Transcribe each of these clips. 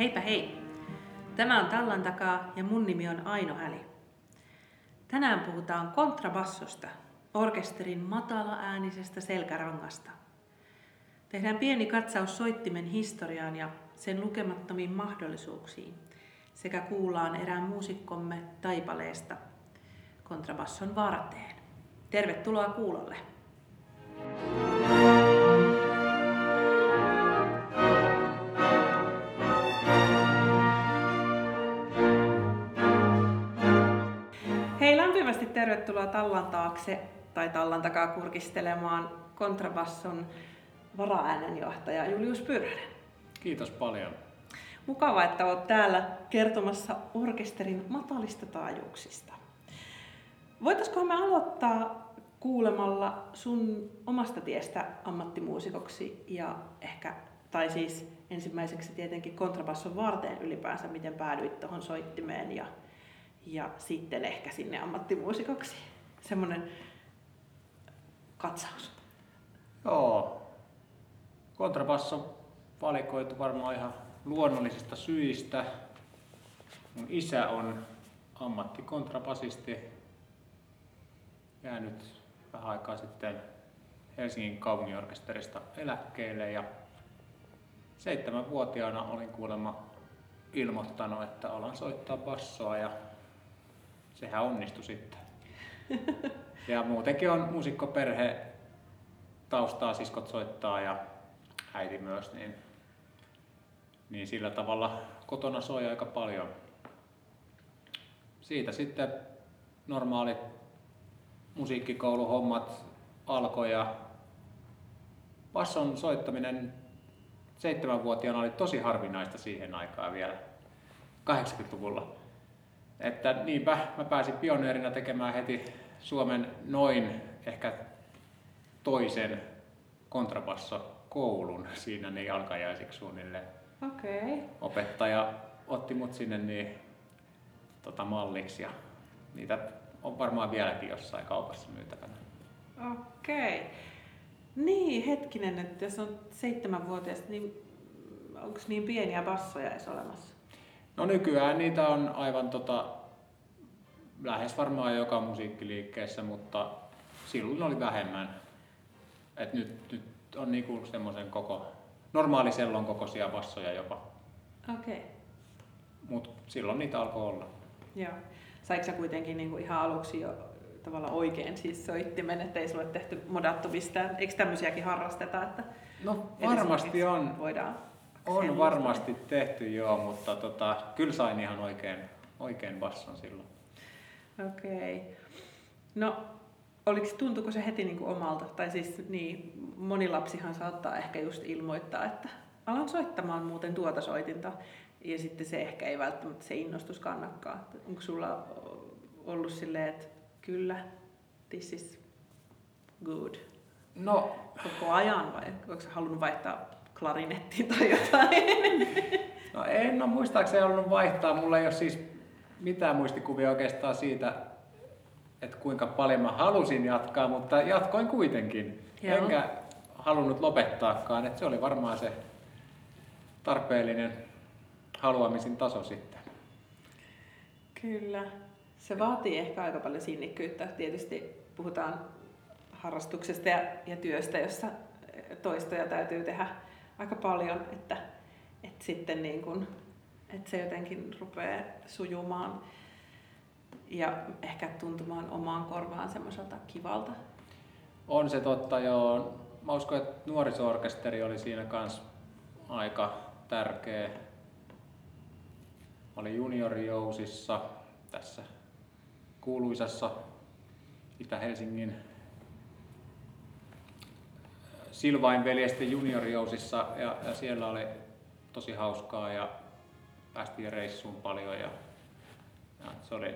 Heipä hei! Tämä on Tallan takaa ja mun nimi on Aino Häli. Tänään puhutaan kontrabassosta, orkesterin matala-äänisestä selkärangasta. Tehdään pieni katsaus soittimen historiaan ja sen lukemattomiin mahdollisuuksiin sekä kuullaan erään muusikkomme taipaleesta kontrabasson varteen. Tervetuloa kuulolle! Hei, tervetuloa Tallan taakse tai Tallan takaa kurkistelemaan kontrabasson varaäänenjohtaja Julius Pyrhönen. Kiitos paljon. Mukava, että olet täällä kertomassa orkesterin matalista taajuuksista. Voitaisiko me aloittaa kuulemalla sun omasta tiestä ammattimuusikoksi ja ehkä, tai siis ensimmäiseksi tietenkin kontrabasson varteen ylipäänsä, miten päädyit tuohon soittimeen ja, ja sitten ehkä sinne ammattimuusikoksi. Semmoinen katsaus. Joo. Kontrabasso valikoitu varmaan ihan luonnollisista syistä. Mun isä on ammattikontrabasisti, jäänyt vähän aikaa sitten Helsingin kaupunginorkesterista eläkkeelle ja seitsemänvuotiaana olin kuulemma ilmoittanut, että alan soittaa bassoa ja sehän onnistui sitten. Ja muutenkin on muusikkoperhe, taustaa siskot soittaa ja äiti myös, niin, niin sillä tavalla kotona soi aika paljon. Siitä sitten normaalit musiikkikouluhommat alkoi ja basson soittaminen seitsemänvuotiaana oli tosi harvinaista siihen aikaan vielä 80-luvulla. Että niinpä mä pääsin pioneerina tekemään heti Suomen noin ehkä toisen kontrabassokoulun siinä niin alkajaisiksi suunnilleen. Okei. Okay. Opettaja otti mut sinne niin, tota, malliksi ja niitä on varmaan vieläkin jossain kaupassa myytävänä. Okei. Okay. Niin, hetkinen, että jos on seitsemänvuotias, niin onko niin pieniä bassoja edes olemassa? No nykyään niitä on aivan tota, lähes varmaan joka musiikkiliikkeessä, mutta silloin oli vähemmän. Et nyt, nyt on niinku semmoisen koko, normaali sellon kokoisia bassoja jopa. Okei. Okay. Mut silloin niitä alkoi olla. Joo. Saiko sä kuitenkin niinku ihan aluksi jo tavallaan oikein siis soittimen, ettei sulle tehty modattu mistään? Eikö tämmöisiäkin harrasteta? Että no varmasti on. Voidaan on varmasti tehty joo, mutta tota, kyllä sain ihan oikein, oikein basson silloin. Okei. Okay. No, oliko, tuntuko se heti niin kuin omalta? Tai siis niin, moni lapsihan saattaa ehkä just ilmoittaa, että alan soittamaan muuten tuota soitinta. Ja sitten se ehkä ei välttämättä se innostus kannakaan. Onko sulla ollut silleen, että kyllä, this is good? No, koko ajan vai onko halunnut vaihtaa klarinettiin tai jotain? No en ole muistaakseni halunnut vaihtaa. Mulla ei ole siis mitään muistikuvia oikeastaan siitä, että kuinka paljon mä halusin jatkaa, mutta jatkoin kuitenkin. Joo. Enkä halunnut lopettaakaan. Että se oli varmaan se tarpeellinen haluamisen taso sitten. Kyllä. Se vaatii ehkä aika paljon sinnikkyyttä. Tietysti puhutaan harrastuksesta ja, ja työstä, jossa toistoja täytyy tehdä aika paljon, että, että sitten niin kuin, että se jotenkin rupeaa sujumaan ja ehkä tuntumaan omaan korvaan semmoiselta kivalta. On se totta, joo. Mä uskon, että nuorisoorkesteri oli siinä kanssa aika tärkeä. Oli juniorijousissa tässä kuuluisassa Itä-Helsingin Silvain veljesten juniorijousissa ja, ja siellä oli tosi hauskaa ja päästiin reissuun paljon ja, ja se oli,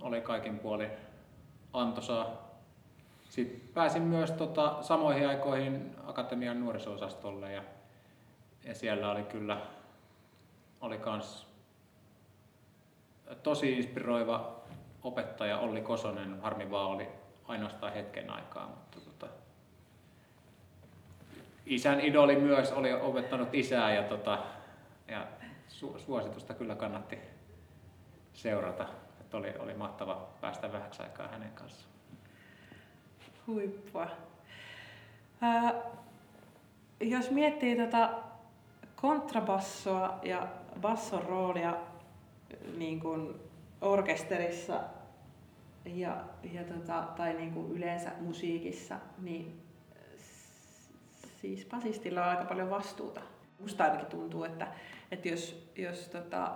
oli kaikin puolin antoisaa. Sitten pääsin myös tota, samoihin aikoihin Akatemian nuoriso-osastolle ja, ja siellä oli kyllä oli kans tosi inspiroiva opettaja Olli Kosonen, harmi vaan oli ainoastaan hetken aikaa, mutta isän idoli myös oli opettanut isää ja, tota, ja su- suositusta kyllä kannatti seurata. Että oli, oli mahtava päästä vähäksi aikaa hänen kanssaan. Huippua. Ää, jos miettii tota kontrabassoa ja basson roolia niin kuin orkesterissa ja, ja tota, tai niin kuin yleensä musiikissa, niin siis basistilla on aika paljon vastuuta. Musta ainakin tuntuu, että, että jos, jos, tota,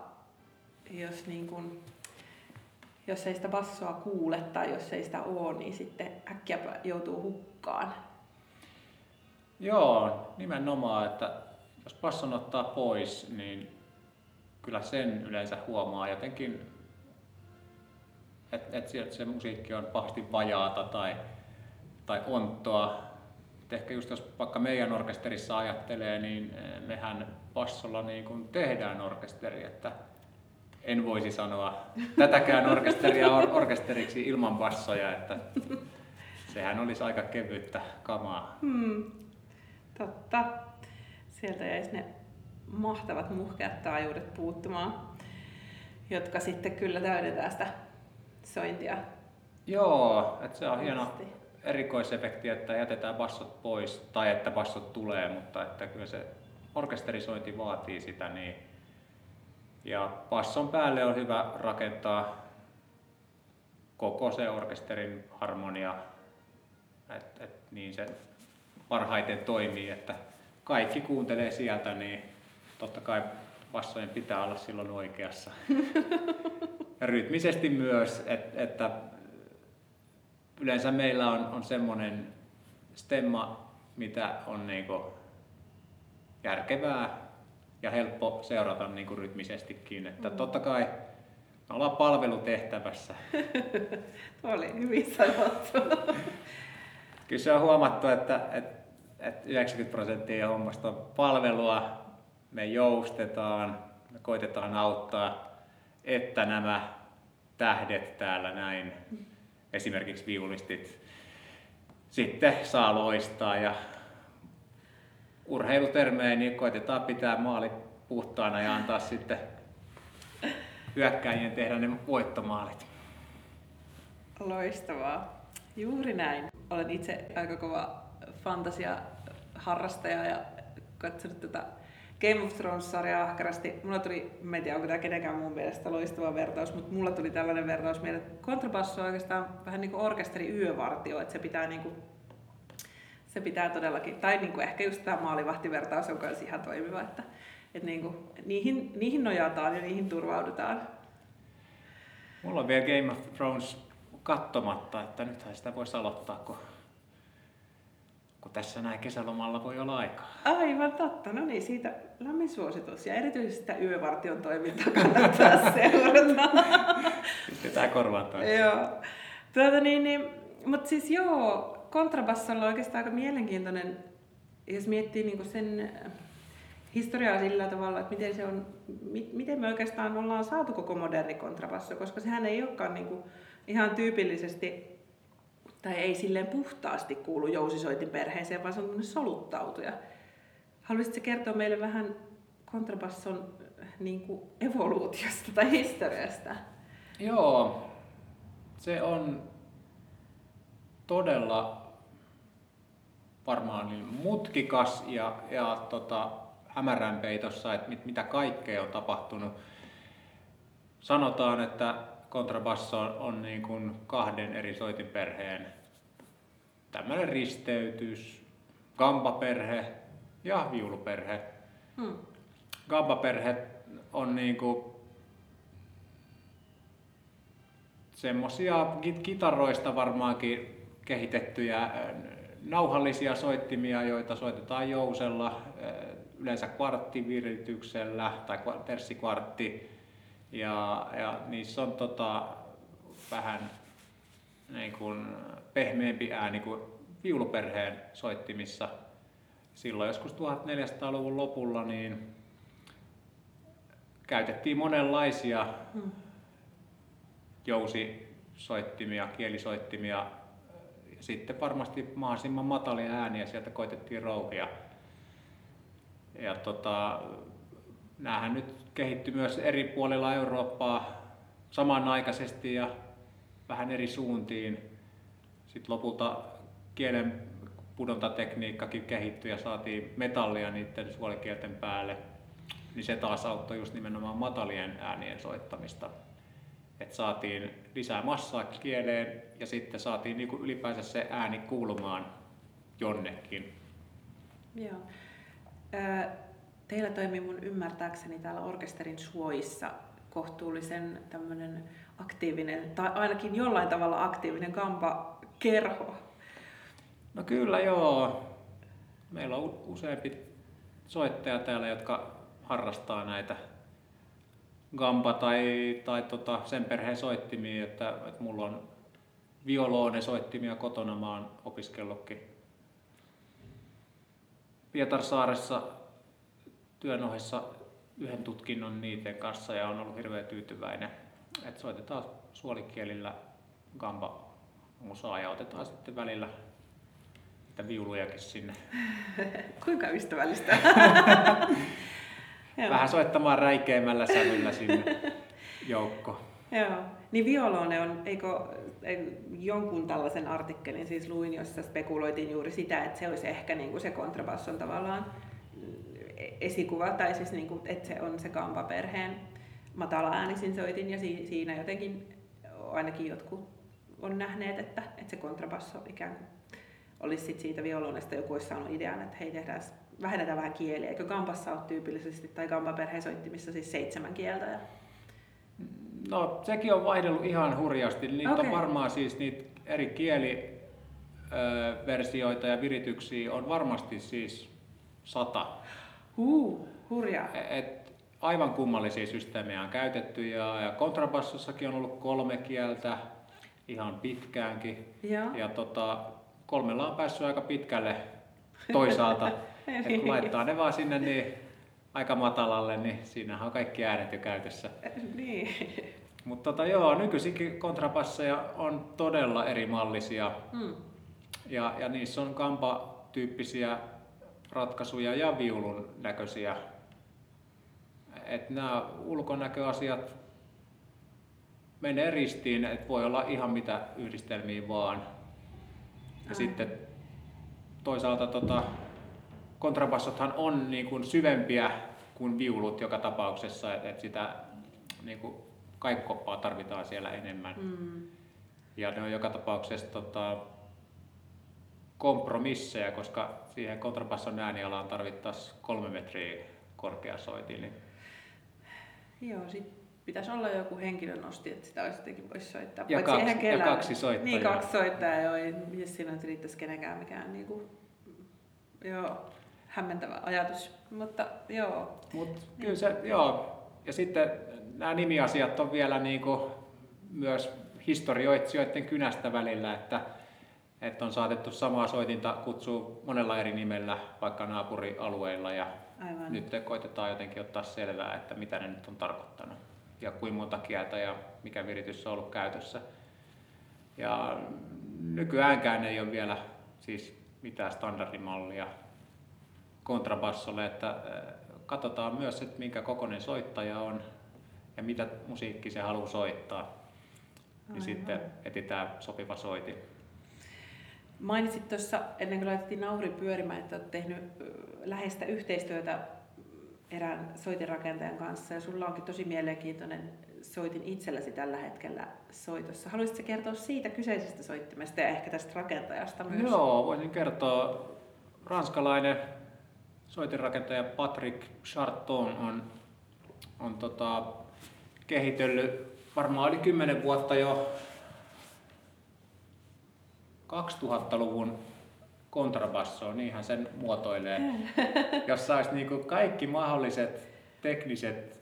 jos, niin kuin, jos ei sitä bassoa kuule tai jos ei sitä ole, niin sitten äkkiä joutuu hukkaan. Joo, nimenomaan, että jos basson ottaa pois, niin kyllä sen yleensä huomaa jotenkin, että et se musiikki on pahasti vajaata tai, tai onttoa. Et ehkä just jos vaikka meidän orkesterissa ajattelee, niin eh, mehän bassolla niin kuin tehdään orkesteri, että en voisi sanoa tätäkään orkesteria or- orkesteriksi ilman bassoja, että sehän olisi aika kevyttä kamaa. Hmm, totta. Sieltä jäisi ne mahtavat muhkeat taajuudet puuttumaan, jotka sitten kyllä täydetään sitä sointia. Joo, että se on hieno erikoisefekti, että jätetään bassot pois tai että bassot tulee, mutta että kyllä se orkesterisointi vaatii sitä niin. Ja basson päälle on hyvä rakentaa koko se orkesterin harmonia, että et niin se parhaiten toimii, että kaikki kuuntelee sieltä, niin totta kai bassojen pitää olla silloin oikeassa. Ja rytmisesti myös, että, että yleensä meillä on, on semmoinen stemma, mitä on niinku järkevää ja helppo seurata niinku rytmisestikin. Että mm. totta kai me ollaan palvelutehtävässä. Oli hyvin sanottu. Kyllä se on huomattu, että, että, että 90 prosenttia hommasta on palvelua, me joustetaan, me koitetaan auttaa, että nämä tähdet täällä näin, esimerkiksi viulistit, sitten saa loistaa ja urheilutermeen niin koitetaan pitää maali puhtaana ja antaa sitten hyökkäjien tehdä ne voittomaalit. Loistavaa. Juuri näin. Olen itse aika kova fantasia harrastaja ja katsonut tätä Game of Thrones-sarjaa ahkerasti. Mulla tuli, mä en tiedä onko tämä kenenkään mun mielestä loistava vertaus, mutta mulla tuli tällainen vertaus mieleen, että kontrabasso on oikeastaan vähän niin kuin orkesteri yövartio, että se pitää niin kuin, se pitää todellakin, tai niin kuin ehkä just tämä maalivahtivertaus on myös ihan toimiva, että, että niin kuin, niihin, niihin nojataan ja niihin turvaudutaan. Mulla on vielä Game of Thrones kattomatta, että nythän sitä voisi aloittaa, kun kun tässä näin kesälomalla voi olla aikaa. Aivan totta. No niin, siitä lämmin suositus. Ja erityisesti sitä yövartion toimintaa kannattaa seurata. Pistetään korvaan Joo. Tuota niin, niin, mutta siis joo, kontrabassolla on oikeastaan aika mielenkiintoinen, jos miettii niin sen historiaa sillä tavalla, että miten, se on, miten me oikeastaan ollaan saatu koko moderni kontrabasso, koska sehän ei olekaan niin kuin ihan tyypillisesti tai ei silleen puhtaasti kuulu jousisoitin perheeseen, vaan se on soluttautuja. Haluaisitko kertoa meille vähän kontrabasson niin kuin evoluutiosta tai historiasta? Joo, se on todella varmaan niin mutkikas ja, ja tota, hämärän peitossa, että mit, mitä kaikkea on tapahtunut. Sanotaan, että kontrabasso on, on niin kuin kahden eri soitinperheen tämmöinen risteytys, gampaperhe ja viuluperhe. Hmm. Gampaperhe on niin kuin semmosia kitaroista varmaankin kehitettyjä nauhallisia soittimia, joita soitetaan jousella, yleensä kvarttivirityksellä tai tersikvartti ja, ja niissä on tota, vähän niin kuin pehmeämpi ääni kuin viuluperheen soittimissa. Silloin joskus 1400-luvun lopulla niin käytettiin monenlaisia hmm. jousisoittimia, kielisoittimia. Ja sitten varmasti mahdollisimman matalia ääniä sieltä koitettiin rouhia. Ja tota, näähän nyt kehittyi myös eri puolilla Eurooppaa samanaikaisesti ja vähän eri suuntiin. Sitten lopulta kielen pudontatekniikkakin kehittyi ja saatiin metallia niiden suolikielten päälle. Niin se taas auttoi just nimenomaan matalien äänien soittamista. Että saatiin lisää massaa kieleen ja sitten saatiin niinku ylipäänsä se ääni kuulumaan jonnekin. Joo. Teillä toimii mun ymmärtääkseni täällä orkesterin suojissa kohtuullisen tämmöinen aktiivinen, tai ainakin jollain tavalla aktiivinen kampa-kerho. No kyllä joo. Meillä on useampi soittaja täällä, jotka harrastaa näitä gamba tai, tai tota sen perheen soittimia, että, että mulla on violoone soittimia kotona, mä oon opiskellutkin Pietarsaaressa työn ohessa yhden tutkinnon niiden kanssa ja on ollut hirveän tyytyväinen, että soitetaan suolikielillä gamba musaa ja otetaan sitten välillä niitä viulujakin sinne. Kuinka ystävällistä? Vähän soittamaan räikeimmällä sävyllä sinne joukko. Joo. Niin violone on, eikö jonkun tällaisen artikkelin siis luin, jossa spekuloitiin juuri sitä, että se olisi ehkä niin kuin se kontrabasson tavallaan esikuva, tai siis niin kuin, että se on se kampaperheen matala äänisin soitin, ja siinä jotenkin ainakin jotkut on nähneet, että, että se kontrabasso ikään kuin olisi sit siitä violonesta joku olisi saanut idean, että hei tehdään, vähennetään vähän kieliä. Eikö kampassa ole tyypillisesti, tai kampaperheen soittimissa siis seitsemän kieltä? Ja... No sekin on vaihdellut ihan hurjasti. Niitä okay. on varmaan siis niitä eri kieliversioita ja virityksiä on varmasti siis sata. Huu, hurjaa. E, et, aivan kummallisia systeemejä on käytetty ja, ja kontrabassossakin on ollut kolme kieltä ihan pitkäänkin. Ja, ja tota, kolmella on päässyt aika pitkälle toisaalta. Et kun laittaa ne vaan sinne niin aika matalalle, niin siinähän on kaikki äänet jo käytössä. niin. Mutta tota, joo, nykyisinkin kontrapasseja on todella eri mallisia. Hmm. Ja, ja niissä on kampa-tyyppisiä ratkaisuja ja viulun näköisiä. Et nämä ulkonäköasiat menee ristiin, että voi olla ihan mitä yhdistelmiä vaan. Ja sitten toisaalta tota, kontrabassothan on niin kuin syvempiä kuin viulut joka tapauksessa, että et sitä niin kuin kaikkoppaa tarvitaan siellä enemmän. Mm. Ja ne on joka tapauksessa tota, kompromisseja, koska siihen kontrabasson äänialaan tarvittaisiin kolme metriä korkea soitin. Niin... Joo, sit pitäisi olla joku henkilönosti, että sitä olisi jotenkin voisi soittaa. Ja, kaksi, ja kaksi soittajaa. Niin, kaksi soittajaa, joo. Ei siinä nyt riittäisi kenenkään mikään niin kuin, joo, hämmentävä ajatus. Mutta joo. Mut, kyllä se, joo. Ja sitten nämä nimiasiat on vielä niin kuin myös historioitsijoiden kynästä välillä, että että on saatettu samaa soitinta kutsua monella eri nimellä vaikka naapurialueilla ja Aivan. nyt koitetaan jotenkin ottaa selvää, että mitä ne nyt on tarkoittanut ja kuinka monta kieltä ja mikä viritys on ollut käytössä. Ja nykyäänkään ei ole vielä siis mitään standardimallia kontrabassolle, että katsotaan myös, että minkä kokoinen soittaja on ja mitä musiikki se haluaa soittaa. Niin Aivan. sitten etsitään sopiva soitin. Mainitsit tuossa ennen kuin laitettiin nauri pyörimään, että olet tehnyt läheistä yhteistyötä erään soitinrakentajan kanssa ja sulla onkin tosi mielenkiintoinen soitin itselläsi tällä hetkellä soitossa. Haluaisitko kertoa siitä kyseisestä soittimesta ja ehkä tästä rakentajasta myös? Joo, voisin kertoa. Ranskalainen soitinrakentaja Patrick Charton on, on tota, kehitellyt varmaan yli 10 vuotta jo 2000-luvun kontrabassoa, niinhän sen muotoilee, jossa olisi niin kuin kaikki mahdolliset tekniset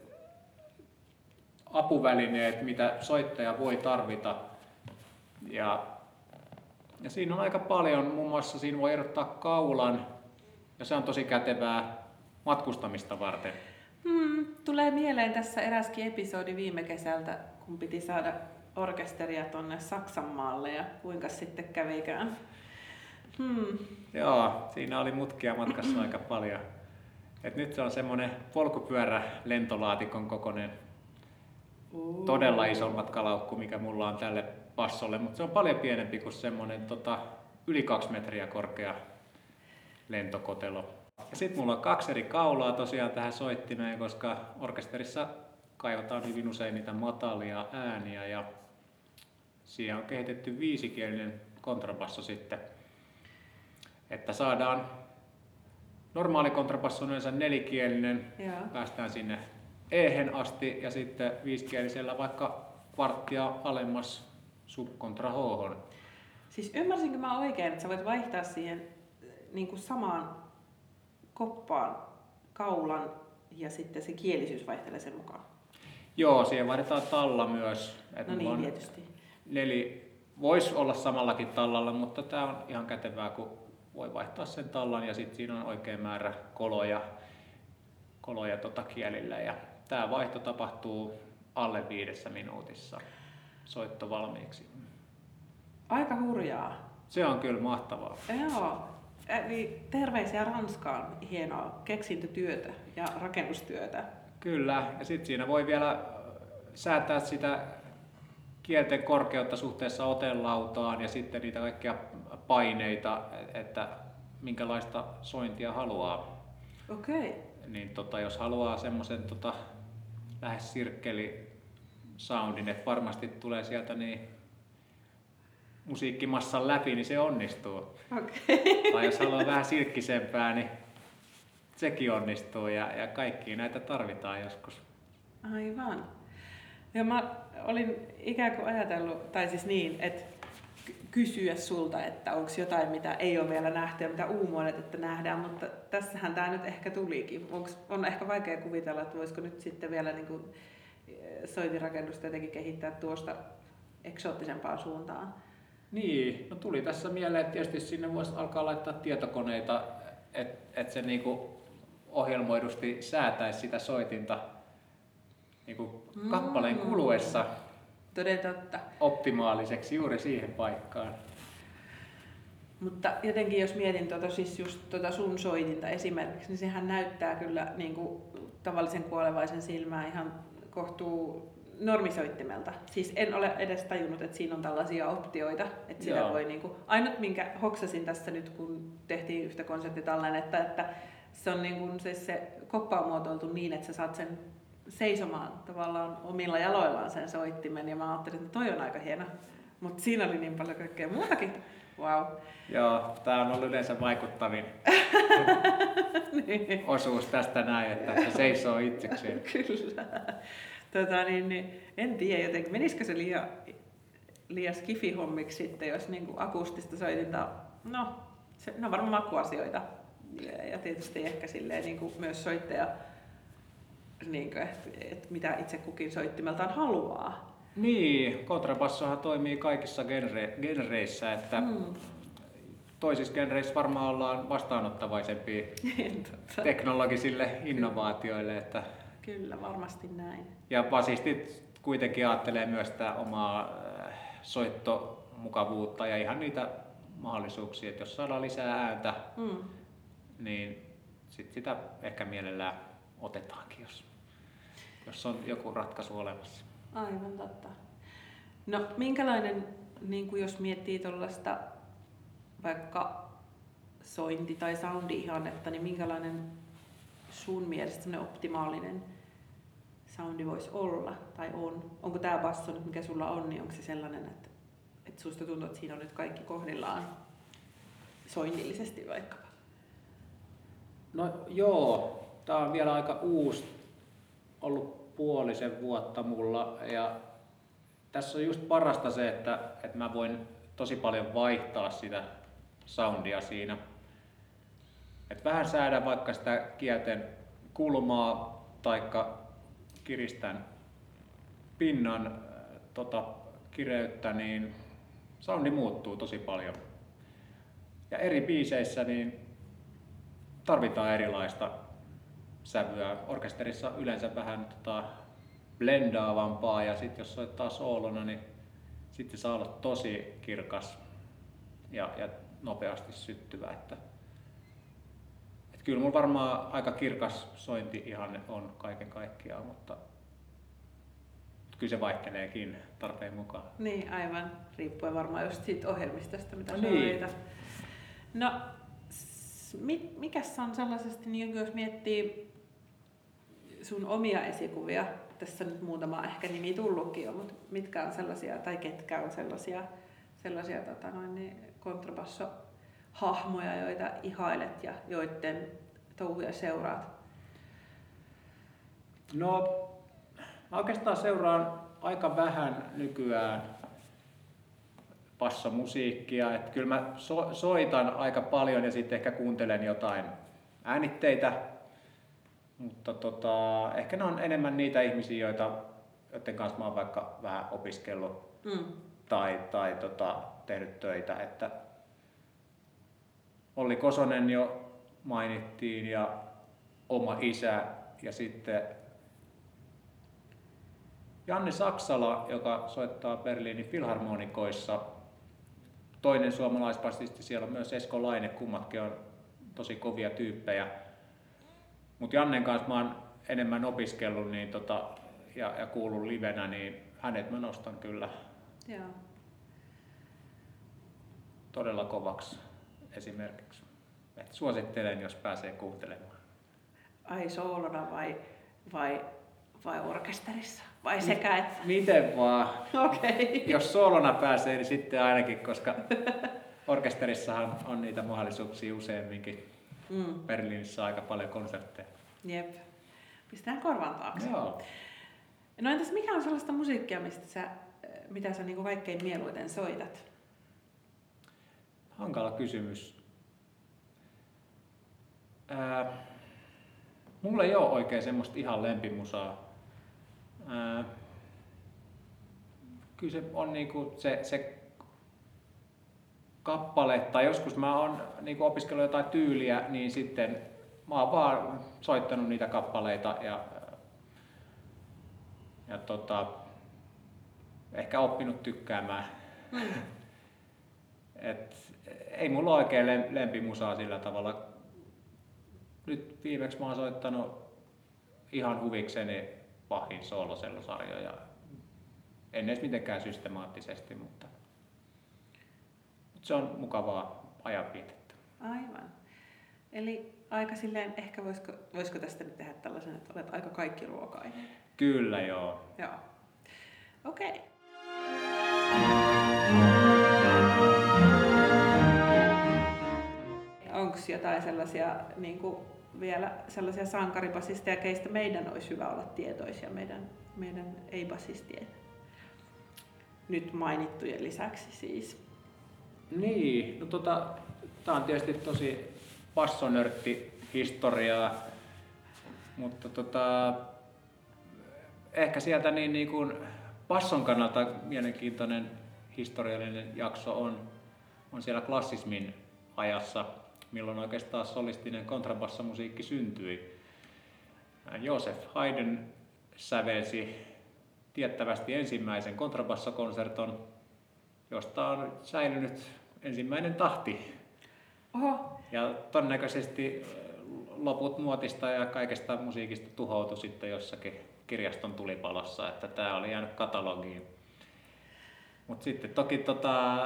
apuvälineet, mitä soittaja voi tarvita. Ja, ja siinä on aika paljon, muun muassa siinä voi erottaa kaulan, ja se on tosi kätevää matkustamista varten. Hmm, tulee mieleen tässä eräskin episodi viime kesältä, kun piti saada orkesteria tuonne Saksan maalle ja kuinka sitten kävikään. Hmm. Joo, siinä oli mutkia matkassa aika paljon. Et nyt se on semmoinen polkupyörä lentolaatikon kokoinen Uh. todella iso matkalaukku, mikä mulla on tälle passolle, mutta se on paljon pienempi kuin semmoinen tota, yli kaksi metriä korkea lentokotelo. Sitten mulla on kaksi eri kaulaa tosiaan tähän soittimeen, koska orkesterissa kaivataan hyvin usein niitä matalia ääniä ja siihen on kehitetty viisikielinen kontrabasso sitten, että saadaan normaali kontrabasso on yleensä nelikielinen, Joo. päästään sinne ehen asti ja sitten viisikielisellä vaikka kvarttia alemmas subkontra h Siis ymmärsinkö mä oikein, että sä voit vaihtaa siihen niin kuin samaan koppaan kaulan ja sitten se kielisyys vaihtelee sen mukaan? Joo, siihen vaihdetaan talla myös. Et No niin, on tietysti. Neli, voisi olla samallakin tallalla, mutta tämä on ihan kätevää, kun voi vaihtaa sen tallan ja sitten siinä on oikein määrä koloja, koloja tota kielillä. Ja tämä vaihto tapahtuu alle viidessä minuutissa soitto valmiiksi. Aika hurjaa. Se on kyllä mahtavaa. Joo. Eli terveisiä Ranskaan. Hienoa keksintötyötä ja rakennustyötä. Kyllä, ja sitten siinä voi vielä säätää sitä kielten korkeutta suhteessa otelautaan ja sitten niitä kaikkia paineita, että minkälaista sointia haluaa. Okei. Niin tota, jos haluaa semmoisen tota, lähes sirkkeli soundin, että varmasti tulee sieltä niin musiikkimassan läpi, niin se onnistuu. Okei. Tai jos haluaa vähän silkkisempää, niin sekin onnistuu ja, ja kaikkia näitä tarvitaan joskus. Aivan. Ja mä olin ikään kuin ajatellut, tai siis niin, että ky- kysyä sulta, että onko jotain, mitä ei ole vielä nähty ja mitä uumoilet, että nähdään, mutta tässähän tämä nyt ehkä tulikin. Onks, on ehkä vaikea kuvitella, että voisiko nyt sitten vielä niin kuin soitirakennusta jotenkin kehittää tuosta eksoottisempaan suuntaan. Niin, no tuli tässä mieleen, että tietysti sinne voisi alkaa laittaa tietokoneita, että et se niinku ohjelmoidusti säätäisi sitä soitinta niinku kappaleen Mm. kuluessa Toden totta. optimaaliseksi juuri siihen paikkaan. Mutta jotenkin jos mietin tuota, siis just tuota sun soitinta esimerkiksi, niin sehän näyttää kyllä niin kuin tavallisen kuolevaisen silmään ihan kohtuu normisoittimelta. Siis en ole edes tajunnut, että siinä on tällaisia optioita, että sitä Joo. voi niin kuin, ainut minkä hoksasin tässä nyt, kun tehtiin yhtä konserttitallennetta, että se on niin kuin, se, se koppa on muotoiltu niin, että sä saat sen seisomaan tavallaan omilla jaloillaan sen soittimen ja mä ajattelin, että toi on aika hieno. Mutta siinä oli niin paljon kaikkea muutakin. Wow. Joo, tämä on ollut yleensä vaikuttavin niin, osuus tästä näin, että se seisoo itsekseen. kyllä. Tota, niin, niin, en tiedä jotenkin, menisikö se liian, liian skifi-hommiksi sitten, jos niin kuin akustista soitinta, no, se, ne on varmaan makuasioita. Ja, ja tietysti ehkä silleen niin kuin myös soittaja, niin kuin, että, että mitä itse kukin soittimeltaan haluaa. Niin, kontrabassohan toimii kaikissa genre, genreissä, että Mm. toisissa genreissä varmaan ollaan vastaanottavaisempia Totta. teknologisille innovaatioille. Että, Kyllä, varmasti näin. ja basistit kuitenkin ajattelee myös sitä omaa äh, soittomukavuutta ja ihan niitä mahdollisuuksia, että jos saadaan lisää ääntä, Mm. niin sit sitä ehkä mielellään otetaankin, jos, jos on joku ratkaisu olemassa. Aivan totta. No minkälainen, niin kuin jos miettii tuollaista vaikka sointi- tai sound-ihannetta, niin minkälainen sun mielestä optimaalinen soundi voisi olla tai on? Onko tämä basso nyt, mikä sulla on, niin onko se sellainen, että, että susta tuntuu, että siinä on nyt kaikki kohdillaan soinnillisesti vaikkapa? No joo, tämä on vielä aika uusi, ollut puolisen vuotta mulla ja tässä on just parasta se, että, että mä voin tosi paljon vaihtaa sitä soundia siinä. Et vähän säädä vaikka sitä kielten kulmaa taikka kiristän pinnan äh, tota, kireyttä, niin soundi muuttuu tosi paljon. Ja eri biiseissä niin tarvitaan erilaista sävyä. Orkesterissa yleensä vähän tota, blendaavampaa ja sitten jos soittaa soolona, niin sitten saa olla tosi kirkas ja, ja nopeasti syttyvä. Että, et kyllä mulla varmaan aika kirkas sointi ihan on kaiken kaikkiaan, mutta kyllä se vaihteleekin tarpeen mukaan. Niin, aivan. Riippuen varmaan just siitä ohjelmistosta, mitä No no niin. niin. No, s- mi- mikäs on sellaisesti, niin jos miettii sun omia esikuvia, tässä nyt muutama ehkä nimi tullutkin jo, mutta mitkä on sellaisia, tai ketkä on sellaisia, sellaisia tota noin, niin kontrabassohahmoja, joita ihailet ja joiden touhuja seuraat? No, mä oikeastaan seuraan aika vähän nykyään passomusiikkia. Että kyllä mä so, soitan aika paljon ja sitten ehkä kuuntelen jotain äänitteitä. Mutta tota, ehkä ne on enemmän niitä ihmisiä, joita, joiden kanssa mä oon vaikka vähän opiskellut Mm. tai, tai tota, tehnyt töitä. Että Olli Kosonen jo mainittiin ja oma isä ja sitten Janne Saksala, joka soittaa Berliinin filharmonikoissa. Toinen suomalaispassisti siellä on myös Esko Laine, kummatkin on tosi kovia tyyppejä. Mutta Jannen kanssa mä oon enemmän opiskellut niin tota, ja, ja kuullut livenä, niin hänet mä nostan kyllä Joo. todella kovaksi esimerkiksi. Et suosittelen, jos pääsee kuuntelemaan. Ai soolona vai, vai, vai orkesterissa? Vai sekä että? Miten vaan. Okei. Jos soolona pääsee, niin sitten ainakin, koska orkesterissahan on niitä mahdollisuuksia useamminkin. Mm. Berliinissä aika paljon konsertteja. Jep. Pistetään korvan taakse. Joo. No entäs mikä on sellaista musiikkia, mistä sä, mitä sä niinku kaikkein mieluiten soitat? Hankala kysymys. Ää, mulla ei ole oikein semmoista ihan lempimusaa. Ää, kyllä se on niinku se, se kappale, tai joskus mä oon niinku opiskellut jotain tyyliä, niin sitten mä oon vaan soittanut niitä kappaleita ja, ja tota, ehkä oppinut tykkäämään. Et, ei mulla oikein lem- lempimusaa sillä tavalla. Nyt viimeksi mä oon soittanut ihan huvikseni pahin soolosellosarjoja. En edes mitenkään systemaattisesti, mutta se on mukavaa ajanvietettä. Aivan. Eli aika silleen, ehkä voisiko, voisiko tästä nyt tehdä tällaisen, että olet aika kaikki ruokainen. Kyllä joo. Joo. Okei. Okay. Onko jotain sellaisia niin kuin vielä sellaisia sankaribasisteja, keistä meidän olisi hyvä olla tietoisia, meidän, meidän ei-basistien nyt mainittujen lisäksi siis? Niin, no tota, tää on tietysti tosi passonörtti historiaa, mutta tota, ehkä sieltä niin, niin kuin passon kannalta mielenkiintoinen historiallinen jakso on, on siellä klassismin ajassa, milloin oikeastaan solistinen kontrabassamusiikki syntyi. Josef Haydn sävelsi tiettävästi ensimmäisen kontrabassokonserton, josta on säilynyt ensimmäinen tahti. Oho, Ja todennäköisesti loput nuotista ja kaikesta musiikista tuhoutui sitten jossakin kirjaston tulipalossa, että tämä oli jäänyt katalogiin. Mutta sitten toki tota,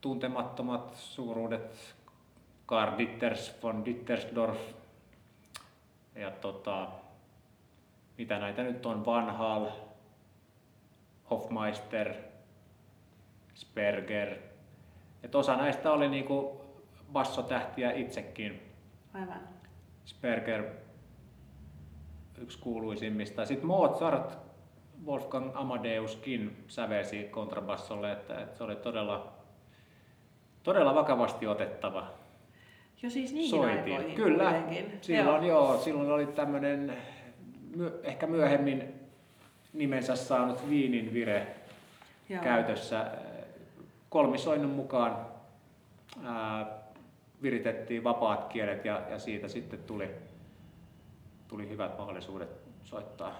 tuntemattomat suuruudet, Karl Ditters von Dittersdorf ja tota, mitä näitä nyt on, Van Hal, Hofmeister, Sperger. Et osa näistä oli niinku bassotähtiä itsekin. aivan. Sperger yksi kuuluisimmista. Sitten Mozart, Wolfgang Amadeuskin sävelsi kontrabassolle, että, että se oli todella, todella vakavasti otettava Jo siis niihin soitin. aikoihin Kyllä, kuitenkin. silloin joo. joo, silloin oli tämmöinen ehkä myöhemmin nimensä saanut Viinin vire Joo. käytössä. Kolmisoinnun mukaan ää, viritettiin vapaat kielet ja, ja siitä sitten tuli, tuli hyvät mahdollisuudet soittaa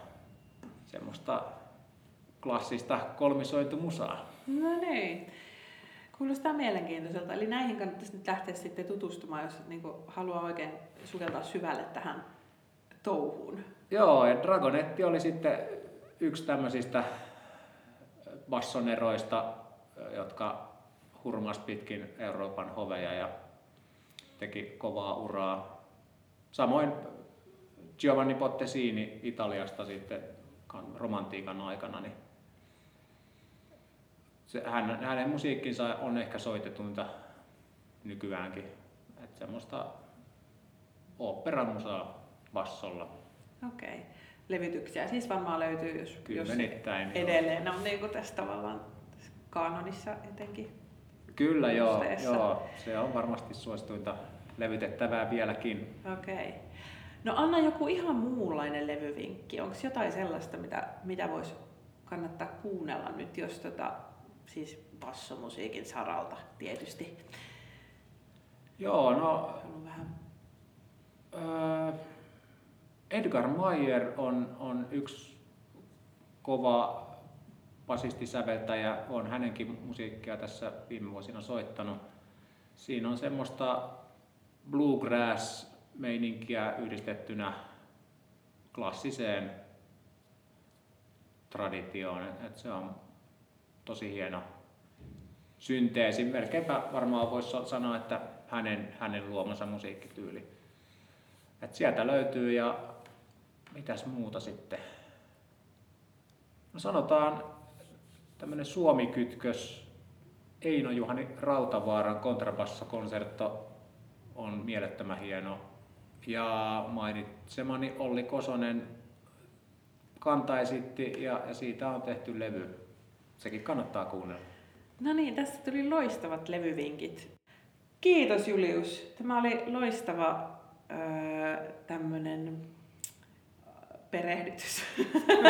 semmoista klassista kolmisointumusaa. No niin. Kuulostaa mielenkiintoiselta. Eli näihin kannattaisi nyt lähteä sitten tutustumaan, jos niin haluaa oikein sukeltaa syvälle tähän touhuun. Joo, ja Dragonetti oli sitten yksi tämmöisistä bassoneroista, jotka hurmas pitkin Euroopan hoveja ja teki kovaa uraa. Samoin Giovanni Pottesini Italiasta sitten romantiikan aikana, niin se, hän, hänen musiikkinsa on ehkä soitetunta nykyäänkin. Että semmoista oopperamusaa bassolla. Okei. Okay. Levytyksiä siis varmaan löytyy, jos, jos edelleen joo. on niin kuin tässä tavallaan kanonissa etenkin. Kyllä joo, joo, se on varmasti suosituinta levytettävää vieläkin. Okei. Okay. No anna joku ihan muunlainen levyvinkki. Onko jotain sellaista, mitä, mitä voisi kannattaa kuunnella nyt, jos tota, siis bassomusiikin saralta tietysti? Joo, no... Vähän... Öö, Edgar Mayer on, on yksi kova basistisäveltäjä, on hänenkin musiikkia tässä viime vuosina soittanut. Siinä on semmoista bluegrass-meininkiä yhdistettynä klassiseen traditioon. Et se on tosi hieno synteesi. Melkeinpä varmaan voisi sanoa, että hänen, hänen luomansa musiikkityyli. Et sieltä löytyy ja mitäs muuta sitten? No sanotaan tämmöinen Suomi-kytkös. Eino Juhani Rautavaaran kontrabassokonsertto on mielettömän hieno. Ja mainitsemani Olli Kosonen kanta esitti ja, ja siitä on tehty levy. Sekin kannattaa kuunnella. No niin, tässä tuli loistavat levyvinkit. Kiitos Julius. Tämä oli loistava öö, tämmöinen perehdytys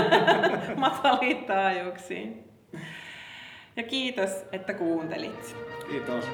mataliin taajuuksiin. Ja kiitos, että kuuntelit. Kiitos.